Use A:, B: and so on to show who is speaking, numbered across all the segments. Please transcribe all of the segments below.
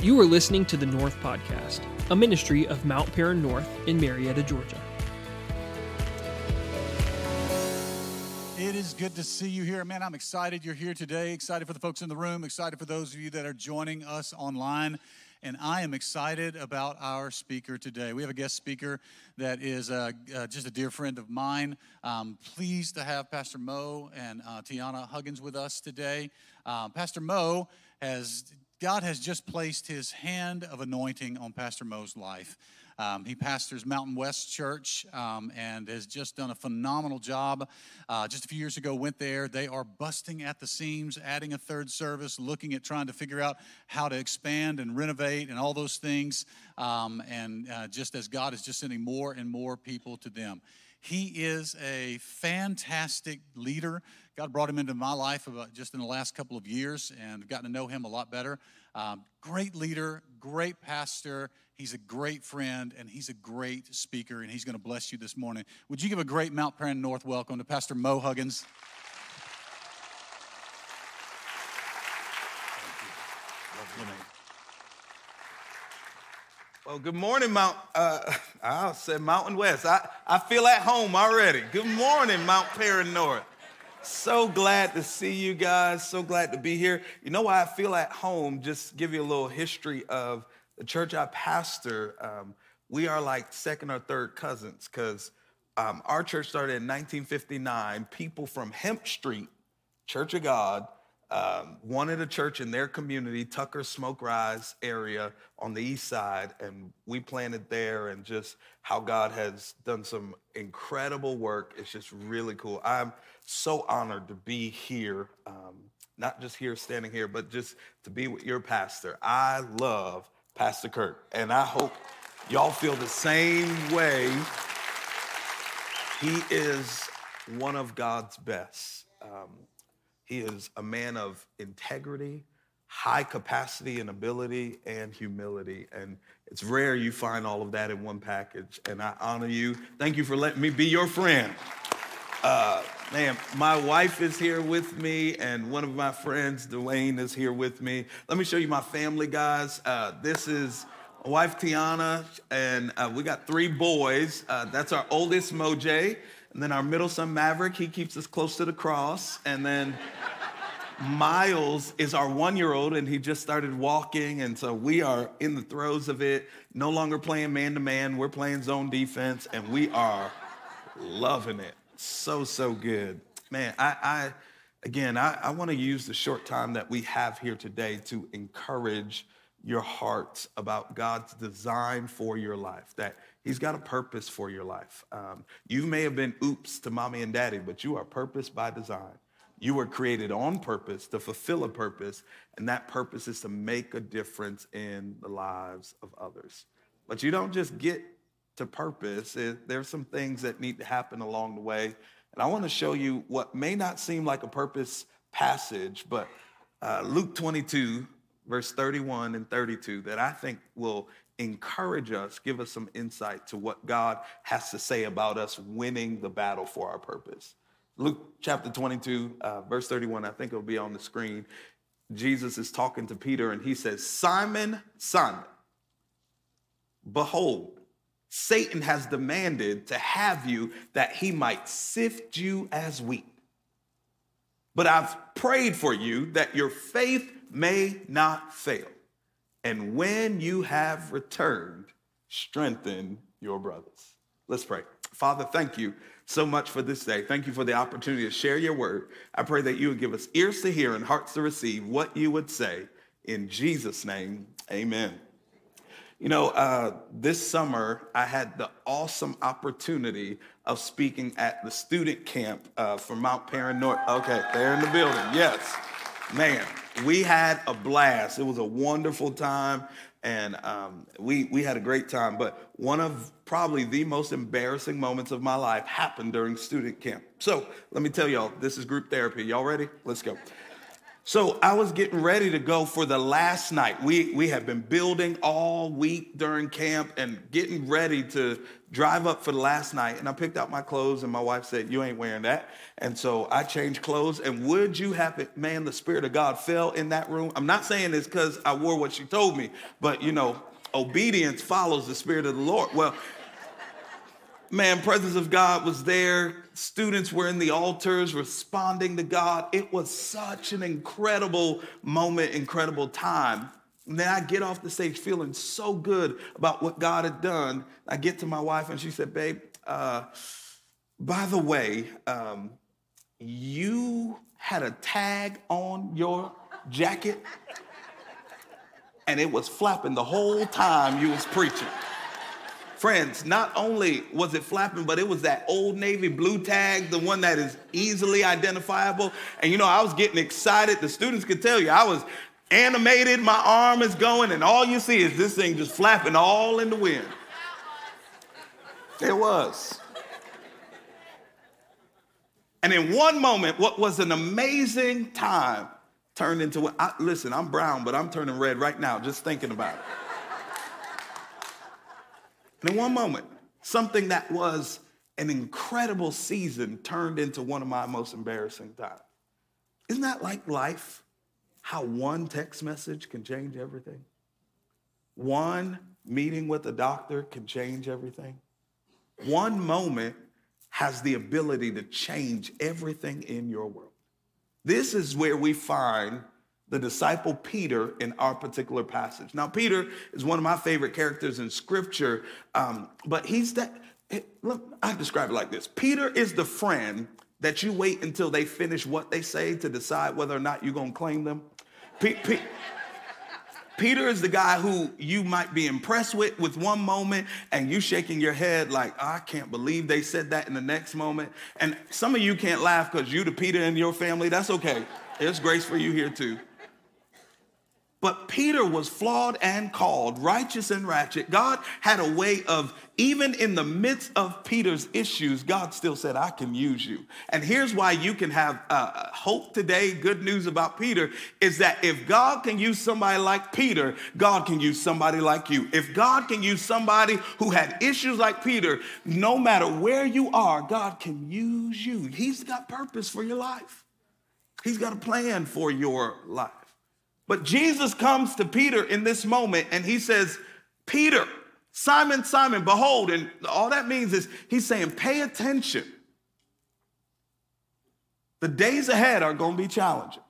A: You are listening to the North Podcast, a ministry of Mount Paran North in Marietta, Georgia.
B: It is good to see you here. Man, I'm excited you're here today. Excited for the folks in the room, excited for those of you that are joining us online. And I am excited about our speaker today. We have a guest speaker that is uh, uh, just a dear friend of mine. I'm pleased to have Pastor Mo and uh, Tiana Huggins with us today. Uh, Pastor Mo has, God has just placed his hand of anointing on Pastor Mo's life. Um, he pastors Mountain West Church um, and has just done a phenomenal job. Uh, just a few years ago, went there. They are busting at the seams, adding a third service, looking at trying to figure out how to expand and renovate and all those things. Um, and uh, just as God is just sending more and more people to them. He is a fantastic leader. God brought him into my life about just in the last couple of years and I've gotten to know him a lot better. Um, great leader, great pastor. He's a great friend and he's a great speaker, and he's going to bless you this morning. Would you give a great Mount Paran North welcome to Pastor Mo Huggins?
C: Well, good morning, Mount. Uh, I said Mountain West. I, I feel at home already. Good morning, Mount Paran North. So glad to see you guys. So glad to be here. You know why I feel at home? Just give you a little history of the church I pastor. Um, we are like second or third cousins because um, our church started in 1959. People from Hemp Street, Church of God, um, wanted a church in their community, Tucker Smoke Rise area on the east side, and we planted there. And just how God has done some incredible work. It's just really cool. I'm so honored to be here, um, not just here standing here, but just to be with your pastor. I love Pastor Kirk, and I hope y'all feel the same way. He is one of God's best. Um, he is a man of integrity, high capacity and ability, and humility. And it's rare you find all of that in one package. And I honor you. Thank you for letting me be your friend. Uh, man, my wife is here with me, and one of my friends, Dwayne, is here with me. Let me show you my family, guys. Uh, this is my wife, Tiana, and uh, we got three boys. Uh, that's our oldest, Moj. And then our middle son, Maverick, he keeps us close to the cross. And then Miles is our one year old, and he just started walking. And so we are in the throes of it, no longer playing man to man. We're playing zone defense, and we are loving it. So, so good. Man, I, I again, I, I want to use the short time that we have here today to encourage your hearts about God's design for your life, that He's got a purpose for your life. Um, you may have been oops to mommy and daddy, but you are purpose by design. You were created on purpose to fulfill a purpose, and that purpose is to make a difference in the lives of others. But you don't just get to purpose, there's some things that need to happen along the way. And I want to show you what may not seem like a purpose passage, but uh, Luke 22, verse 31 and 32, that I think will encourage us, give us some insight to what God has to say about us winning the battle for our purpose. Luke chapter 22, uh, verse 31, I think it'll be on the screen. Jesus is talking to Peter and he says, Simon, Simon, behold, Satan has demanded to have you that he might sift you as wheat. But I've prayed for you that your faith may not fail. And when you have returned, strengthen your brothers. Let's pray. Father, thank you so much for this day. Thank you for the opportunity to share your word. I pray that you would give us ears to hear and hearts to receive what you would say. In Jesus' name, amen. You know, uh, this summer I had the awesome opportunity of speaking at the student camp uh, for Mount North. Okay, they're in the building. Yes, man, we had a blast. It was a wonderful time, and um, we we had a great time. But one of probably the most embarrassing moments of my life happened during student camp. So let me tell y'all, this is group therapy. Y'all ready? Let's go. So I was getting ready to go for the last night. We we have been building all week during camp and getting ready to drive up for the last night. And I picked out my clothes, and my wife said, "You ain't wearing that." And so I changed clothes. And would you have it, man? The spirit of God fell in that room. I'm not saying it's because I wore what she told me, but you know, obedience follows the spirit of the Lord. Well, man, presence of God was there. Students were in the altars responding to God. It was such an incredible moment, incredible time. And then I get off the stage feeling so good about what God had done. I get to my wife and she said, Babe, uh, by the way, um, you had a tag on your jacket and it was flapping the whole time you was preaching. Friends, not only was it flapping, but it was that old Navy blue tag, the one that is easily identifiable. And you know, I was getting excited. The students could tell you I was animated, my arm is going, and all you see is this thing just flapping all in the wind. It was. And in one moment, what was an amazing time turned into I, listen, I'm brown, but I'm turning red right now just thinking about it. And in one moment, something that was an incredible season turned into one of my most embarrassing times. Isn't that like life? How one text message can change everything? One meeting with a doctor can change everything. One moment has the ability to change everything in your world. This is where we find the disciple Peter in our particular passage. Now, Peter is one of my favorite characters in scripture, um, but he's that, look, I describe it like this Peter is the friend that you wait until they finish what they say to decide whether or not you're going to claim them. Peter is the guy who you might be impressed with with one moment and you shaking your head like, oh, I can't believe they said that in the next moment. And some of you can't laugh because you the Peter in your family. That's okay. There's grace for you here too. But Peter was flawed and called, righteous and ratchet. God had a way of, even in the midst of Peter's issues, God still said, I can use you. And here's why you can have uh, hope today. Good news about Peter is that if God can use somebody like Peter, God can use somebody like you. If God can use somebody who had issues like Peter, no matter where you are, God can use you. He's got purpose for your life, He's got a plan for your life. But Jesus comes to Peter in this moment and he says, Peter, Simon, Simon, behold. And all that means is he's saying, pay attention. The days ahead are going to be challenging.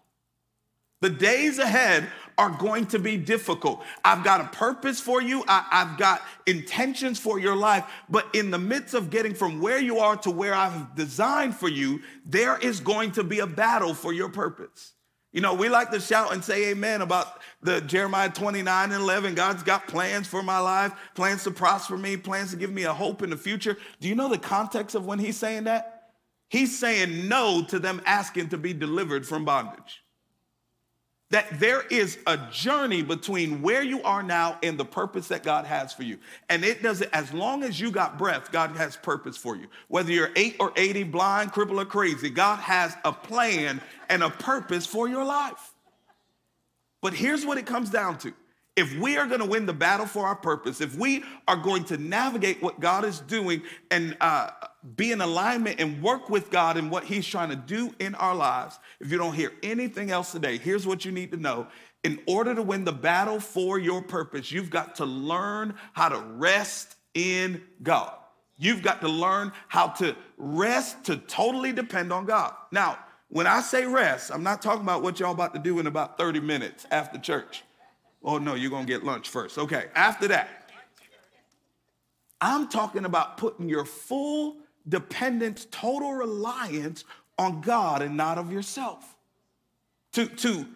C: The days ahead are going to be difficult. I've got a purpose for you, I, have got intentions for your life, but in the midst of getting from where you are to where I've designed for you, there is going to be a battle for your purpose. You know, we like to shout and say amen about the Jeremiah 29 and 11. God's got plans for my life, plans to prosper me, plans to give me a hope in the future. Do you know the context of when he's saying that? He's saying no to them asking to be delivered from bondage that there is a journey between where you are now and the purpose that God has for you. And it doesn't, as long as you got breath, God has purpose for you. Whether you're eight or 80, blind, crippled, or crazy, God has a plan and a purpose for your life. But here's what it comes down to if we are going to win the battle for our purpose, if we are going to navigate what God is doing and uh, be in alignment and work with God in what He's trying to do in our lives, if you don't hear anything else today, here's what you need to know. In order to win the battle for your purpose, you've got to learn how to rest in God. You've got to learn how to rest to totally depend on God. Now, when I say rest, I'm not talking about what y'all about to do in about 30 minutes after church. Oh, no, you're going to get lunch first. Okay, after that, I'm talking about putting your full dependence, total reliance on God and not of yourself. To, to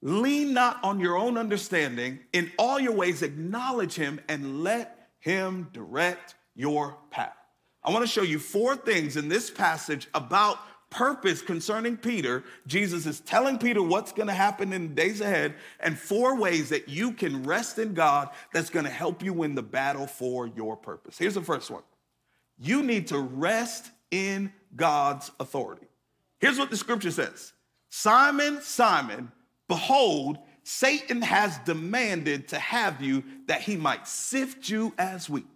C: lean not on your own understanding, in all your ways acknowledge Him and let Him direct your path. I want to show you four things in this passage about purpose concerning Peter, Jesus is telling Peter what's going to happen in the days ahead and four ways that you can rest in God that's going to help you win the battle for your purpose. Here's the first one you need to rest in God's authority. Here's what the scripture says Simon, Simon, Behold, Satan has demanded to have you that he might sift you as wheat.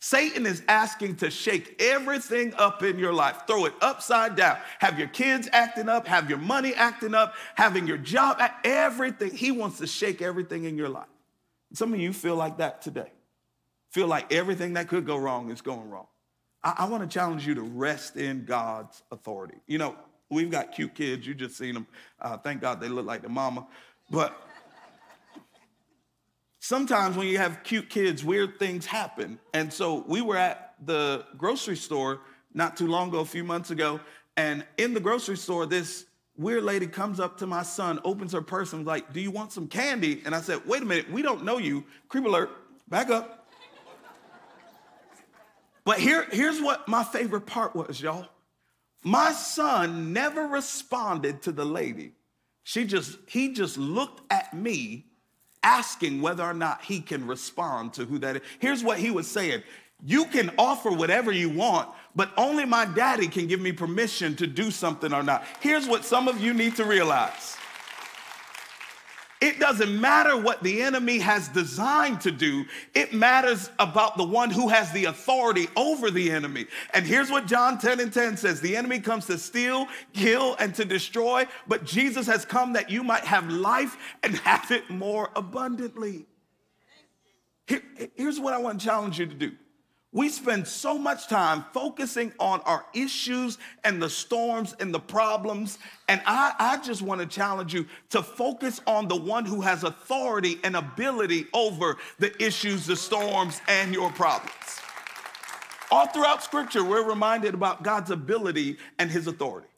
C: Satan is asking to shake everything up in your life, throw it upside down, have your kids acting up, have your money acting up, having your job, everything. He wants to shake everything in your life. Some of you feel like that today. Feel like everything that could go wrong is going wrong. I, I want to challenge you to rest in God's authority. You know, we've got cute kids. You just seen them. Uh, thank God they look like the mama. But sometimes when you have cute kids, weird things happen. And so we were at the grocery store not too long ago, a few months ago, and in the grocery store, this weird lady comes up to my son, opens her purse, and was like, Do you want some candy? And I said, Wait a minute, we don't know you. Creep alert, back up. But here, here's what my favorite part was, y'all. My son never responded to the lady. She just, he just looked at me asking whether or not he can respond to who that is. Here's what he was saying You can offer whatever you want, but only my daddy can give me permission to do something or not. Here's what some of you need to realize it doesn't matter what the enemy has designed to do. It matters about the one who has the authority over the enemy. And here's what John 10 and 10 says The enemy comes to steal, kill, and to destroy, but Jesus has come that you might have life and have it more abundantly. Here, here's what I want to challenge you to do we spend so much time focusing on our issues and the storms and the problems. And I, I just want to challenge you to focus on the one who has authority and ability over the issues, the storms, and your problems. All throughout scripture, we're reminded about God's ability and his authority.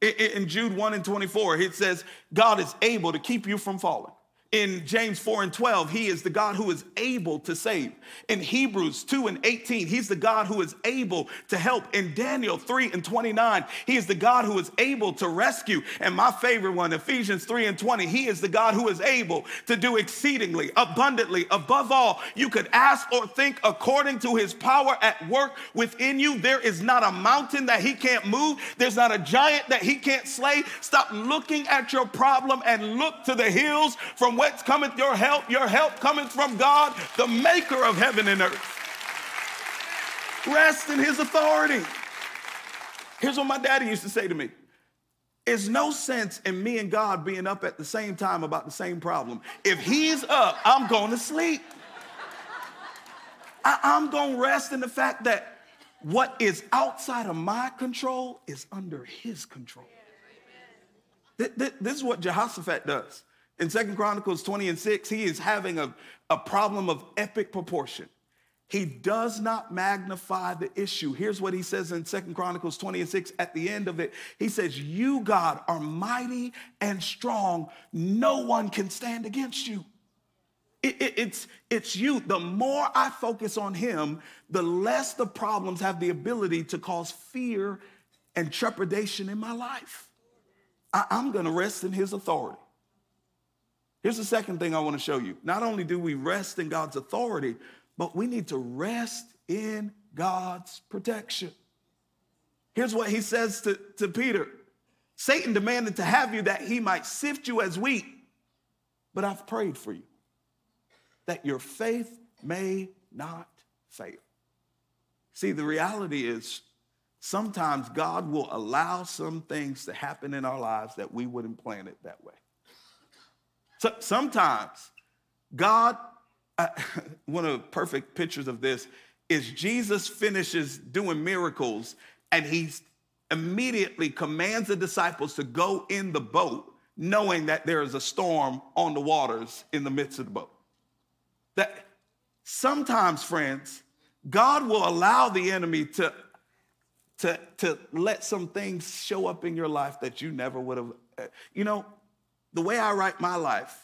C: In Jude 1 and 24, it says, God is able to keep you from falling in James 4 and 12, he is the God who is able to save. In Hebrews 2 and 18, he's the God who is able to help. In Daniel 3 and 29, he is the God who is able to rescue. And my favorite one, Ephesians 3 and 20, he is the God who is able to do exceedingly, abundantly, above all you could ask or think according to his power at work within you. There is not a mountain that he can't move, there's not a giant that he can't slay. Stop looking at your problem and look to the hills from whence cometh your help? Your help cometh from God, the maker of heaven and earth. Rest in his authority. Here's what my daddy used to say to me. There's no sense in me and God being up at the same time about the same problem. If he's up, I'm going to sleep. I, am going to rest in the fact that what is outside of my control is under his control. This is what Jehoshaphat does. In Second Chronicles 20 and 6, he is having a, a problem of epic proportion. He does not magnify the issue. Here's what he says in Second Chronicles 20 and 6 at the end of it. He says, You, God, are mighty and strong. No one can stand against you. It, it, it's, it's you. The more I focus on him, the less the problems have the ability to cause fear and trepidation in my life. I, I'm going to rest in his authority. Here's the second thing I want to show you. Not only do we rest in God's authority, but we need to rest in God's protection. Here's what he says to, to Peter Satan demanded to have you that he might sift you as wheat, but I've prayed for you that your faith may not fail. See, the reality is sometimes God will allow some things to happen in our lives that we wouldn't plan it that way. So, sometimes God, uh, one of the perfect pictures of this is Jesus finishes doing miracles and he immediately commands the disciples to go in the boat, knowing that there is a storm on the waters in the midst of the boat. That sometimes, friends, God will allow the enemy to, to, to let some things show up in your life that you never would have. Uh, you know, the way I write my life,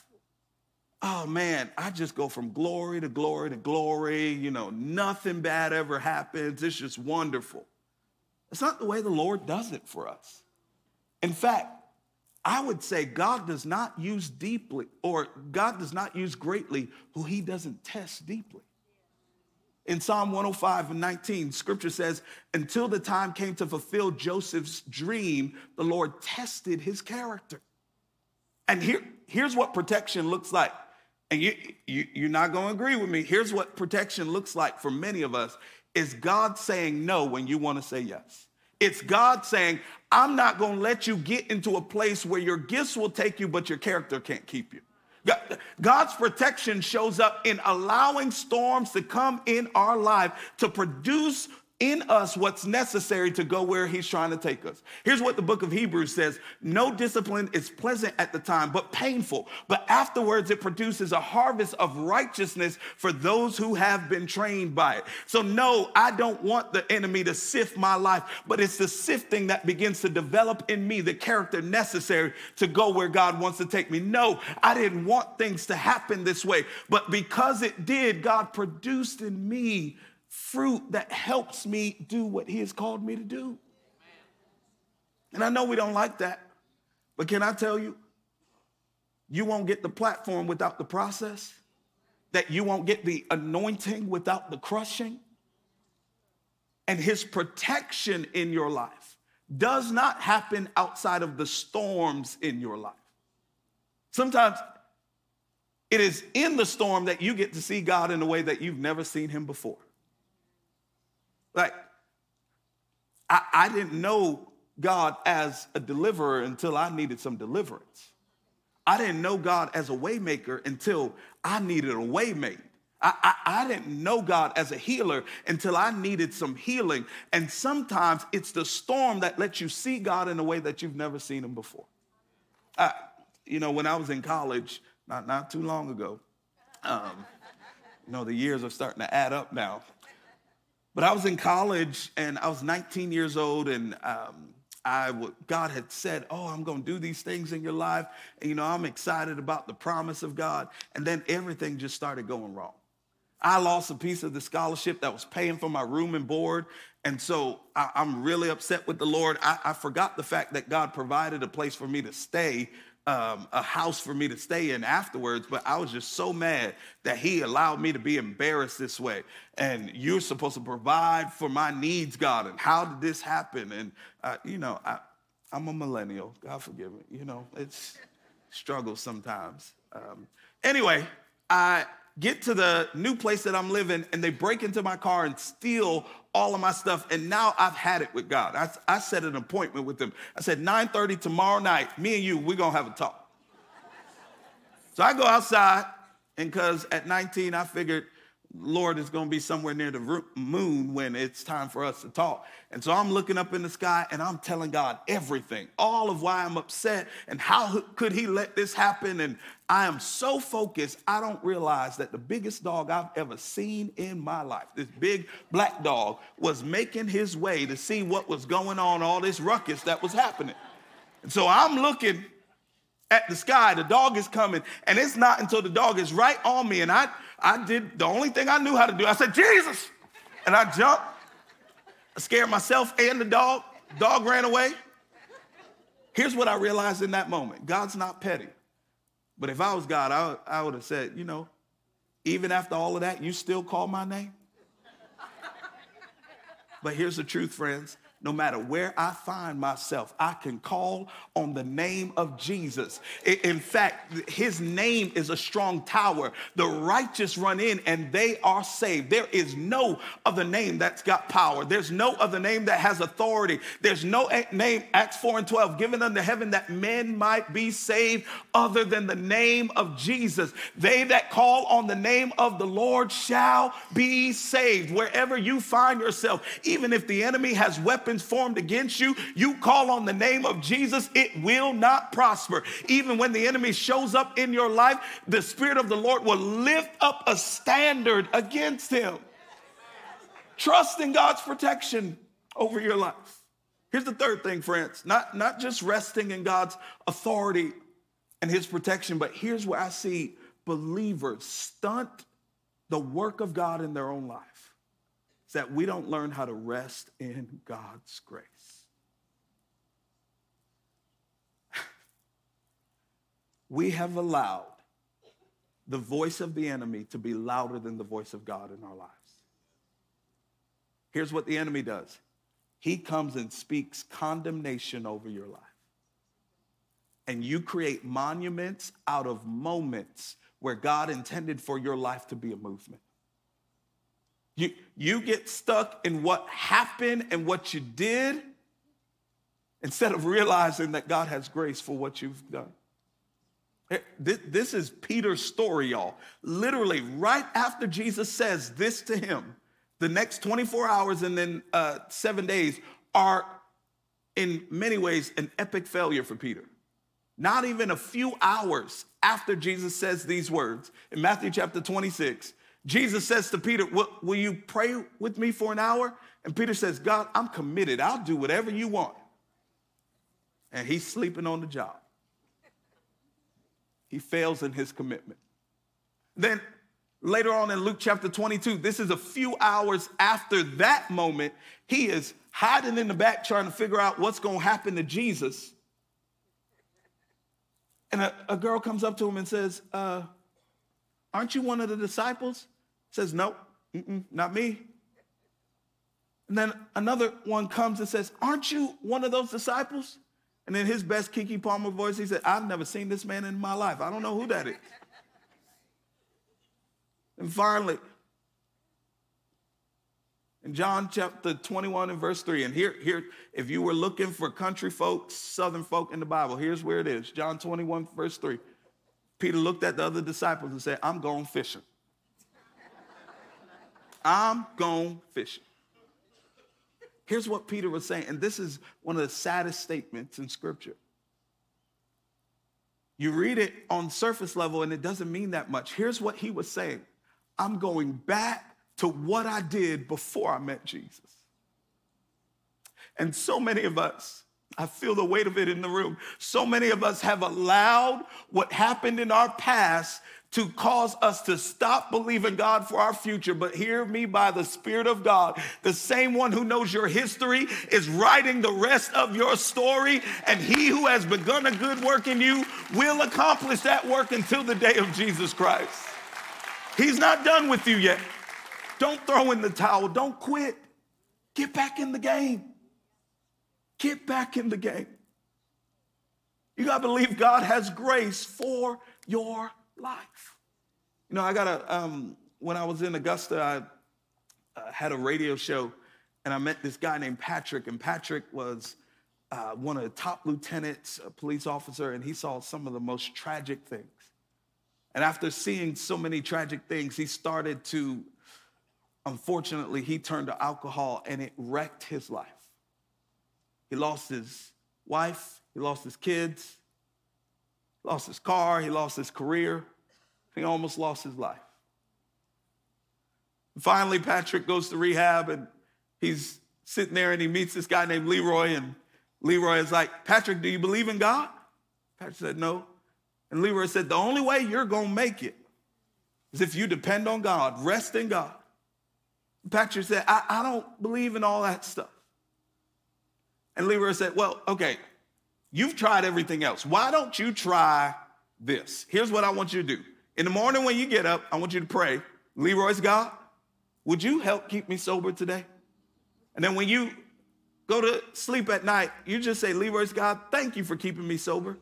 C: oh man, I just go from glory to glory to glory. You know, nothing bad ever happens. It's just wonderful. It's not the way the Lord does it for us. In fact, I would say God does not use deeply, or God does not use greatly who he doesn't test deeply. In Psalm 105 and 19, scripture says, Until the time came to fulfill Joseph's dream, the Lord tested his character. And here, here's what protection looks like. And you, you, you're not going to agree with me. Here's what protection looks like for many of us is God saying no when you want to say yes. It's God saying, I'm not going to let you get into a place where your gifts will take you, but your character can't keep you. God's protection shows up in allowing storms to come in our life to produce in us what's necessary to go where he's trying to take us. Here's what the book of Hebrews says No discipline is pleasant at the time, but painful. But afterwards, it produces a harvest of righteousness for those who have been trained by it. So, no, I don't want the enemy to sift my life, but it's the sifting that begins to develop in me the character necessary to go where God wants to take me. No, I didn't want things to happen this way, but because it did, God produced in me fruit that helps me do what He has called me to do. And I know we don't like that, but can I tell you, you won't get the platform without the process, that you won't get the anointing without the crushing. And His protection in your life does not happen outside of the storms in your life. Sometimes it is in the storm that you get to see God in a way that you've never seen Him before. Like, I, I didn't know God as a deliverer until I needed some deliverance. I didn't know God as a waymaker until I needed a way made. I, I, I, didn't know God as a healer until I needed some healing. And sometimes it's the storm that lets you see God in a way that you've never seen him before. I, you know, when I was in college, not, not too long ago, um, you know, the years are starting to add up now. But I was in college and I was 19 years old and um, I God had said, Oh, I'm going to do these things in your life. And, you know, I'm excited about the promise of God. And then everything just started going wrong. I lost a piece of the scholarship that was paying for my room and board. And so I, am really upset with the Lord. I, I forgot the fact that God provided a place for me to stay um, a house for me to stay in afterwards, but I was just so mad that he allowed me to be embarrassed this way. And you're supposed to provide for my needs, God. And how did this happen? And, uh, you know, I, I'm a millennial. God forgive me. You know, it's struggle sometimes. Um, anyway, I get to the new place that I'm living and they break into my car and steal all of my stuff. And now I've had it with God. I, I set an appointment with him. I said, 9:30 tomorrow night, me and you, we're gonna have a talk. so I go outside, and because at 19, I figured Lord is going to be somewhere near the moon when it's time for us to talk. And so I'm looking up in the sky and I'm telling God everything, all of why I'm upset and how could He let this happen. And I am so focused, I don't realize that the biggest dog I've ever seen in my life, this big black dog, was making his way to see what was going on, all this ruckus that was happening. And so I'm looking at the sky, the dog is coming, and it's not until the dog is right on me and I I did the only thing I knew how to do. I said, Jesus. And I jumped. I scared myself and the dog. Dog ran away. Here's what I realized in that moment God's not petty. But if I was God, I, I would have said, you know, even after all of that, you still call my name? but here's the truth, friends no matter where I find myself, I can call on the name of Jesus. In fact, his name is a strong tower. The righteous run in and they are saved. There is no other name that's got power. There's no other name that has authority. There's no name, Acts 4 and 12, given unto heaven that men might be saved other than the name of Jesus. They that call on the name of the Lord shall be saved. Wherever you find yourself, even if the enemy has weapons weapons formed against you, you call on the name of Jesus, it will not prosper. Even when the enemy shows up in your life, the Spirit of the Lord will lift up a standard against him. Trust in God's protection over your life. Here's the third thing, friends not, not just resting in God's authority and his protection, but here's where I see believers stunt the work of God in their own life is that we don't learn how to rest in God's grace. we have allowed the voice of the enemy to be louder than the voice of God in our lives. Here's what the enemy does he comes and speaks condemnation over your life. and you create monuments out of moments where God intended for your life to be a movement. You, you get stuck in what happened and what you did instead of realizing that God has grace for what you've done. This is Peter's story, y'all. Literally, right after Jesus says this to him, the next 24 hours and then uh, seven days are, in many ways, an epic failure for Peter. Not even a few hours after Jesus says these words in Matthew chapter 26, Jesus says to Peter, Will you pray with me for an hour? And Peter says, God, I'm committed. I'll do whatever you want. And he's sleeping on the job. He fails in his commitment. Then later on in Luke chapter 22, this is a few hours after that moment, he is hiding in the back trying to figure out what's going to happen to Jesus. And a, a, girl comes up to him and says, uh, Aren't you one of the disciples? Says, No, not me. And then another one comes and says, Aren't you one of those disciples? And in his best Keke Palmer voice, he said, I've never seen this man in my life. I don't know who that is. and finally, in John chapter 21 and verse 3, and here, here, if you were looking for country folks, southern folk in the Bible, here's where it is. John 21, verse 3. Peter looked at the other disciples and said, I'm going fishing. I'm going fishing. Here's what Peter was saying, and this is one of the saddest statements in Scripture. You read it on surface level and it doesn't mean that much. Here's what he was saying I'm going back to what I did before I met Jesus. And so many of us, I feel the weight of it in the room. So many of us have allowed what happened in our past to cause us to stop believing God for our future. But hear me by the Spirit of God. The same one who knows your history is writing the rest of your story. And he who has begun a good work in you will accomplish that work until the day of Jesus Christ. He's not done with you yet. Don't throw in the towel. Don't quit. Get back in the game. Get back in the game. You got to believe God has grace for your life. You know, I got a, um, when I was in Augusta, I uh, had a radio show and I met this guy named Patrick, and Patrick was uh, one of the top lieutenants, a police officer, and he saw some of the most tragic things. And after seeing so many tragic things, he started to, unfortunately, he turned to alcohol and it wrecked his life. He lost his wife, he lost his kids, lost his car, he lost his career, he almost lost his life. Finally, Patrick goes to rehab and he's sitting there and he meets this guy named Leroy. And Leroy is like, Patrick, do you believe in God? Patrick said, No. And Leroy said, The only way you're going to make it is if you depend on God, rest in God. Patrick said, I, I don't believe in all that stuff. And Leroy said, Well, okay, you've tried everything else. Why don't you try this? Here's what I want you to do. In the morning when you get up, I want you to pray, Leroy's God, would you help keep me sober today? And then when you go to sleep at night, you just say, Leroy's God, thank you for keeping me sober.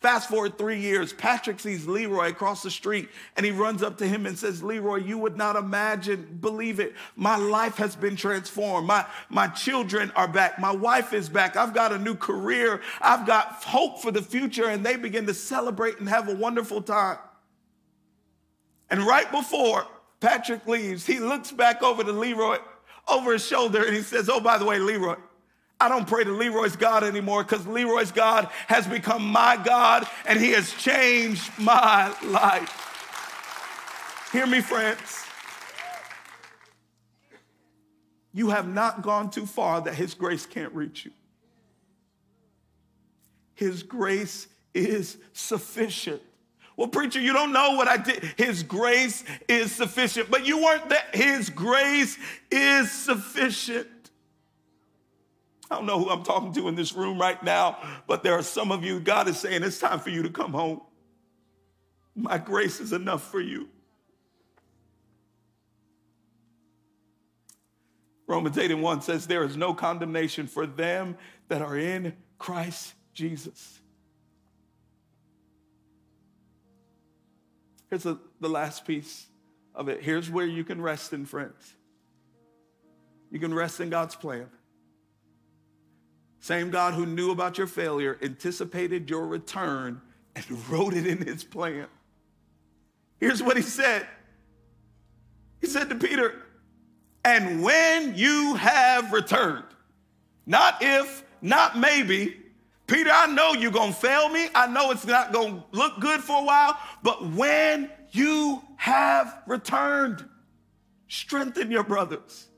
C: Fast forward three years, Patrick sees Leroy across the street and he runs up to him and says, Leroy, you would not imagine, believe it. My life has been transformed. My, my children are back. My wife is back. I've got a new career. I've got hope for the future. And they begin to celebrate and have a wonderful time. And right before Patrick leaves, he looks back over to Leroy over his shoulder and he says, Oh, by the way, Leroy, I don't pray to Leroy's God anymore because Leroy's God has become my God and he has changed my life. Hear me, friends. You have not gone too far that his grace can't reach you. His grace is sufficient. Well, preacher, you don't know what I did. His grace is sufficient, but you weren't there. His grace is sufficient. I don't know who I'm talking to in this room right now, but there are some of you, God is saying, it's time for you to come home. My grace is enough for you. Romans 8 and 1 says, There is no condemnation for them that are in Christ Jesus. Here's the, the last piece of it. Here's where you can rest in, friends. You can rest in God's plan. Same God who knew about your failure, anticipated your return, and wrote it in his plan. Here's what he said He said to Peter, and when you have returned, not if, not maybe, Peter, I know you're gonna fail me. I know it's not gonna look good for a while, but when you have returned, strengthen your brothers.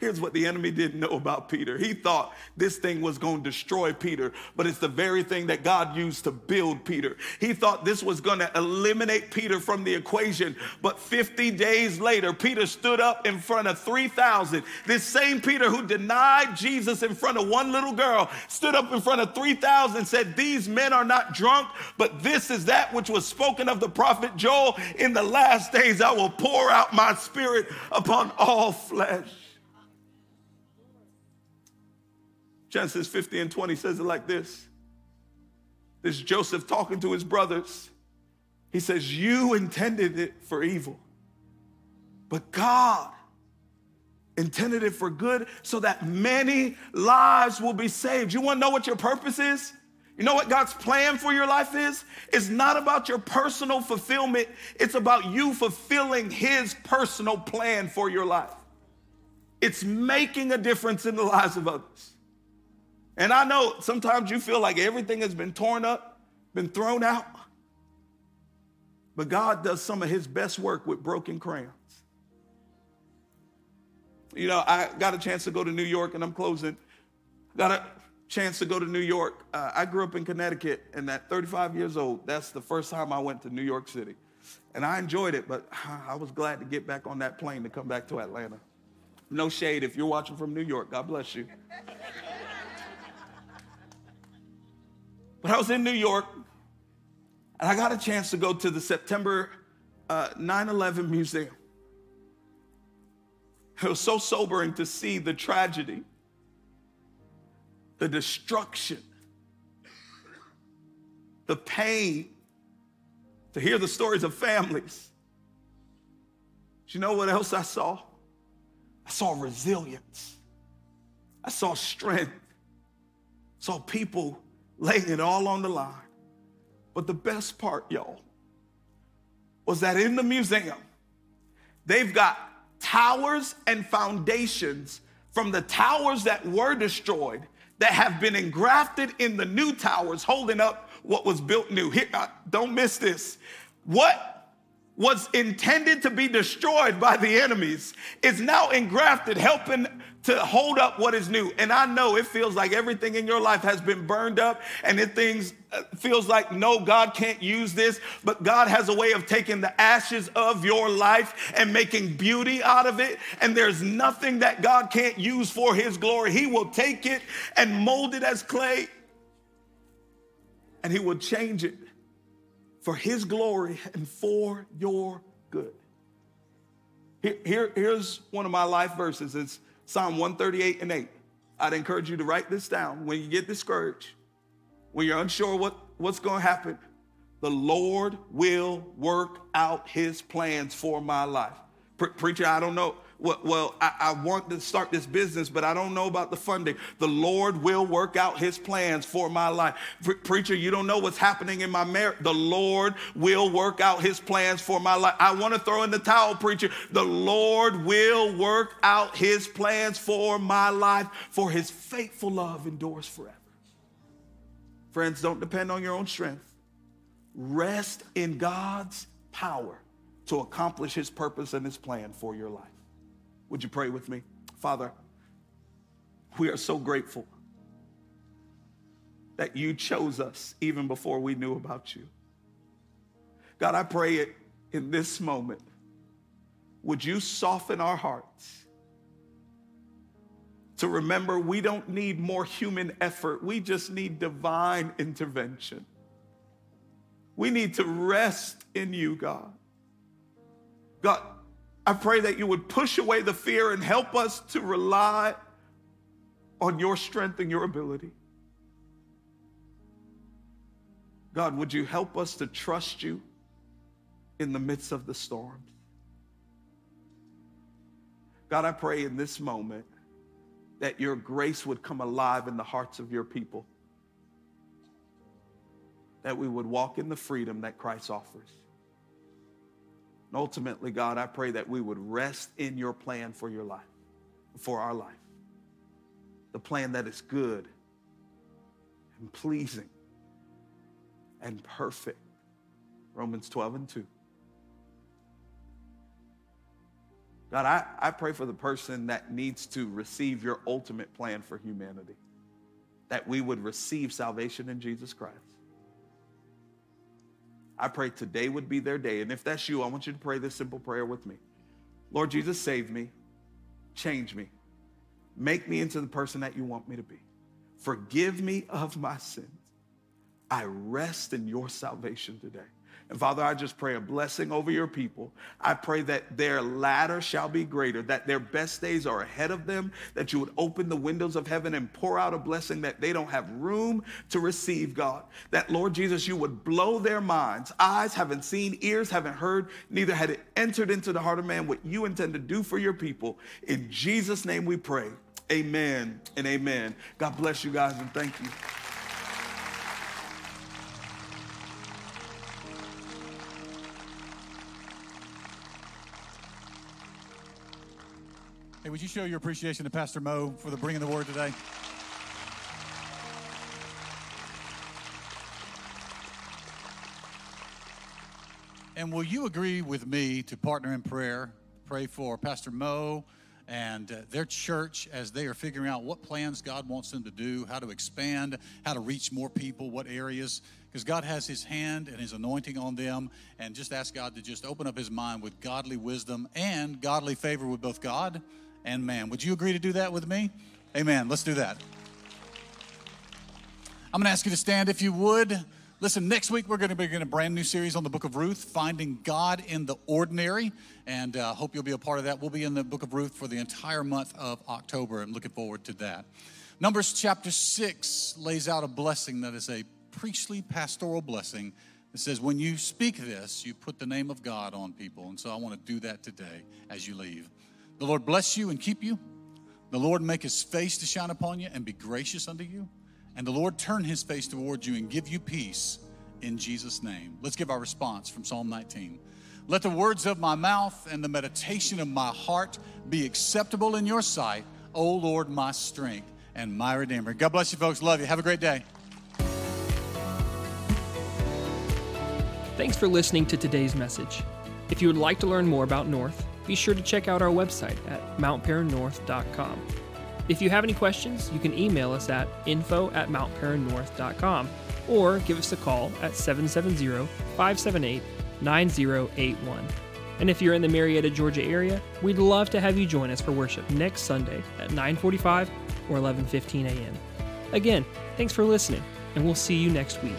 C: Here's what the enemy didn't know about Peter. He thought this thing was going to destroy Peter, but it's the very thing that God used to build Peter. He thought this was going to eliminate Peter from the equation, but 50 days later, Peter stood up in front of 3,000. This same Peter who denied Jesus in front of one little girl stood up in front of 3,000 and said, These men are not drunk, but this is that which was spoken of the prophet Joel. In the last days, I will pour out my spirit upon all flesh. Genesis 50 and 20 says it like this. This Joseph talking to his brothers. He says, You intended it for evil, but God intended it for good so that many lives will be saved. You want to know what your purpose is? You know what God's plan for your life is? It's not about your personal fulfillment, it's about you fulfilling His personal plan for your life. It's making a difference in the lives of others. And I know sometimes you feel like everything has been torn up, been thrown out. But God does some of his best work with broken crayons. You know, I got a chance to go to New York, and I'm closing. Got a chance to go to New York. Uh, I grew up in Connecticut, and at 35 years old, that's the first time I went to New York City. And I enjoyed it, but I was glad to get back on that plane to come back to Atlanta. No shade if you're watching from New York. God bless you. But I was in New York and I got a chance to go to the September uh, 9 11 museum. It was so sobering to see the tragedy, the destruction, the pain, to hear the stories of families. You know what else I saw? I saw resilience. I saw strength. I saw people laying it all on the line. But the best part, y'all, was that in the museum, they've got towers and foundations from the towers that were destroyed that have been engrafted in the new towers, holding up what was built new. Here, uh, don't miss this. What was intended to be destroyed by the enemies is now engrafted, helping to hold up what is new. And I know it feels like everything in your life has been burned up, and it things uh, feels like no, God can't use this. But God has a way of taking the ashes of your life and making beauty out of it. And there's nothing that God can't use for His glory. He will take it and mold it as clay, and He will change it for his glory and for your good. Here, here, here's one of my life verses. It's Psalm 138 and 8. I'd encourage you to write this down when you get discouraged, when you're unsure what, what's going to happen. The Lord will work out his plans for my life. Pre- preacher, I don't know well, well I, I, want to start this business, but I don't know about the funding. The Lord will work out his plans for my life. Pre- preacher, you don't know what's happening in my marriage. The Lord will work out his plans for my life. I want to throw in the towel, preacher. The Lord will work out his plans for my life, for his faithful love endures forever. Friends, don't depend on your own strength. Rest in God's power to accomplish his purpose and his plan for your life. Would you pray with me? Father, we are so grateful that you chose us even before we knew about you. God, I pray it in this moment. Would you soften our hearts to remember we don't need more human effort, we just need divine intervention. We need to rest in you, God. God, I pray that you would push away the fear and help us to rely on your strength and your ability. God, would you help us to trust you in the midst of the storm. God, I pray in this moment that your grace would come alive in the hearts of your people, that we would walk in the freedom that Christ offers. And ultimately, God, I pray that we would rest in your plan for your life, for our life. The plan that is good and pleasing and perfect. Romans 12 and 2. God, I, I pray for the person that needs to receive your ultimate plan for humanity, that we would receive salvation in Jesus Christ. I pray today would be their day. And if that's you, I want you to pray this simple prayer with me Lord Jesus, save me, change me, make me into the person that you want me to be. Forgive me of my sins. I rest in your salvation today. And Father, I just pray a blessing over your people. I pray that their latter shall be greater, that their best days are ahead of them, that you would open the windows of heaven and pour out a blessing that they don't have room to receive, God. That, Lord Jesus, you would blow their minds. Eyes haven't seen, ears haven't heard, neither had it entered into the heart of man what you intend to do for your people. In Jesus' name we pray. Amen and amen. God bless you guys and thank you.
B: Hey, would you show your appreciation to Pastor Mo for the bringing the word today? And will you agree with me to partner in prayer? Pray for Pastor Mo and uh, their church as they are figuring out what plans God wants them to do, how to expand, how to reach more people, what areas. Because God has His hand and His anointing on them, and just ask God to just open up His mind with godly wisdom and godly favor with both God and man. Would you agree to do that with me? Amen. Let's do that. I'm going to ask you to stand if you would. Listen, next week we're going to begin a brand new series on the book of Ruth, Finding God in the Ordinary. And uh, hope you'll be a part of that. We'll be in the book of Ruth for the entire month of October and looking forward to that. Numbers chapter 6 lays out a blessing that is a priestly pastoral blessing. It says, when you speak this, you put the name of God on people. And so I want to do that today as you leave. The Lord bless you and keep you. The Lord make his face to shine upon you and be gracious unto you. And the Lord turn his face towards you and give you peace in Jesus' name. Let's give our response from Psalm 19. Let the words of my mouth and the meditation of my heart be acceptable in your sight, O Lord, my strength and my Redeemer. God bless you, folks. Love you. Have a great day.
A: Thanks for listening to today's message. If you would like to learn more about North, be sure to check out our website at mountparannorth.com. If you have any questions, you can email us at info at mountparannorth.com or give us a call at 770 578 9081. And if you're in the Marietta, Georgia area, we'd love to have you join us for worship next Sunday at 9:45 or 11:15 a.m. Again, thanks for listening, and we'll see you next week.